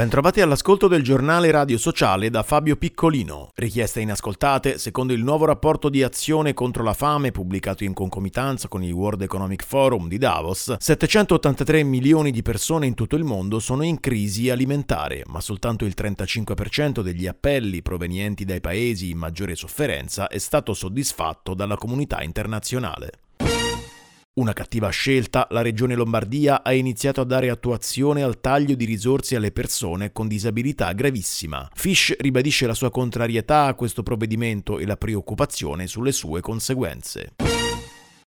Bentrovati all'ascolto del giornale radio sociale da Fabio Piccolino. Richieste inascoltate secondo il nuovo rapporto di azione contro la fame pubblicato in concomitanza con il World Economic Forum di Davos, 783 milioni di persone in tutto il mondo sono in crisi alimentare, ma soltanto il 35% degli appelli provenienti dai paesi in maggiore sofferenza è stato soddisfatto dalla comunità internazionale. Una cattiva scelta, la Regione Lombardia ha iniziato a dare attuazione al taglio di risorse alle persone con disabilità gravissima. Fish ribadisce la sua contrarietà a questo provvedimento e la preoccupazione sulle sue conseguenze.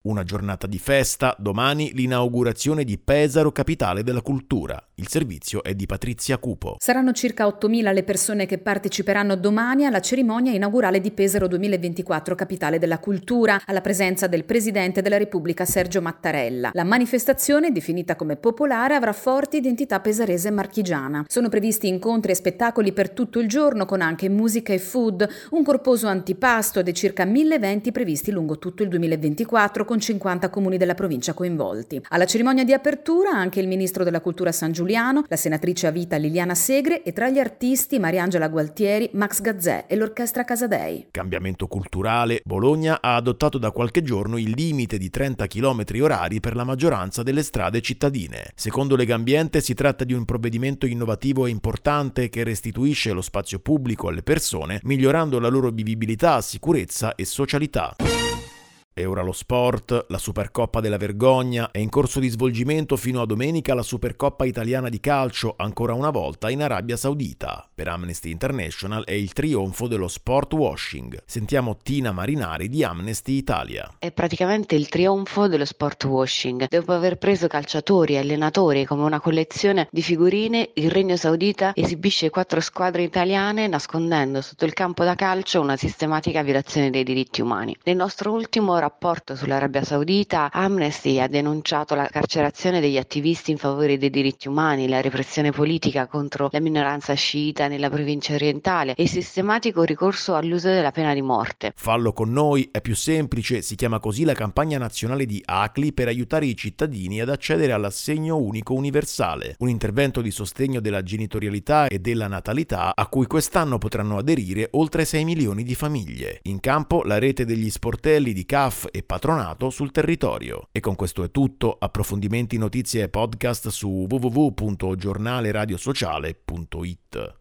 Una giornata di festa, domani l'inaugurazione di Pesaro, capitale della cultura. Il servizio è di Patrizia Cupo. Saranno circa 8.000 le persone che parteciperanno domani alla cerimonia inaugurale di Pesaro 2024, capitale della cultura, alla presenza del Presidente della Repubblica Sergio Mattarella. La manifestazione, definita come popolare, avrà forte identità pesarese e marchigiana. Sono previsti incontri e spettacoli per tutto il giorno, con anche musica e food, un corposo antipasto e circa 1.000 eventi previsti lungo tutto il 2024 con 50 comuni della provincia coinvolti. Alla cerimonia di apertura anche il ministro della cultura San Giuliano, la senatrice a vita Liliana Segre e tra gli artisti Mariangela Gualtieri, Max Gazzè e l'orchestra Casadei. Cambiamento culturale. Bologna ha adottato da qualche giorno il limite di 30 km orari per la maggioranza delle strade cittadine. Secondo Legambiente si tratta di un provvedimento innovativo e importante che restituisce lo spazio pubblico alle persone, migliorando la loro vivibilità, sicurezza e socialità. E ora lo sport, la Supercoppa della Vergogna, è in corso di svolgimento fino a domenica la Supercoppa italiana di calcio, ancora una volta in Arabia Saudita. Per Amnesty International è il trionfo dello sport washing. Sentiamo Tina Marinari di Amnesty Italia. È praticamente il trionfo dello sport washing. Dopo aver preso calciatori e allenatori come una collezione di figurine, il Regno Saudita esibisce quattro squadre italiane nascondendo sotto il campo da calcio una sistematica violazione dei diritti umani. Nel nostro ultimo rapporto rapporto sull'Arabia Saudita, Amnesty ha denunciato la carcerazione degli attivisti in favore dei diritti umani, la repressione politica contro la minoranza sciita nella provincia orientale e il sistematico ricorso all'uso della pena di morte. Fallo con noi è più semplice, si chiama così la campagna nazionale di ACLI per aiutare i cittadini ad accedere all'assegno unico universale, un intervento di sostegno della genitorialità e della natalità a cui quest'anno potranno aderire oltre 6 milioni di famiglie. In campo la rete degli sportelli di CAF staff e patronato sul territorio. E con questo è tutto, approfondimenti, notizie e podcast su www.giornaleradiosociale.it.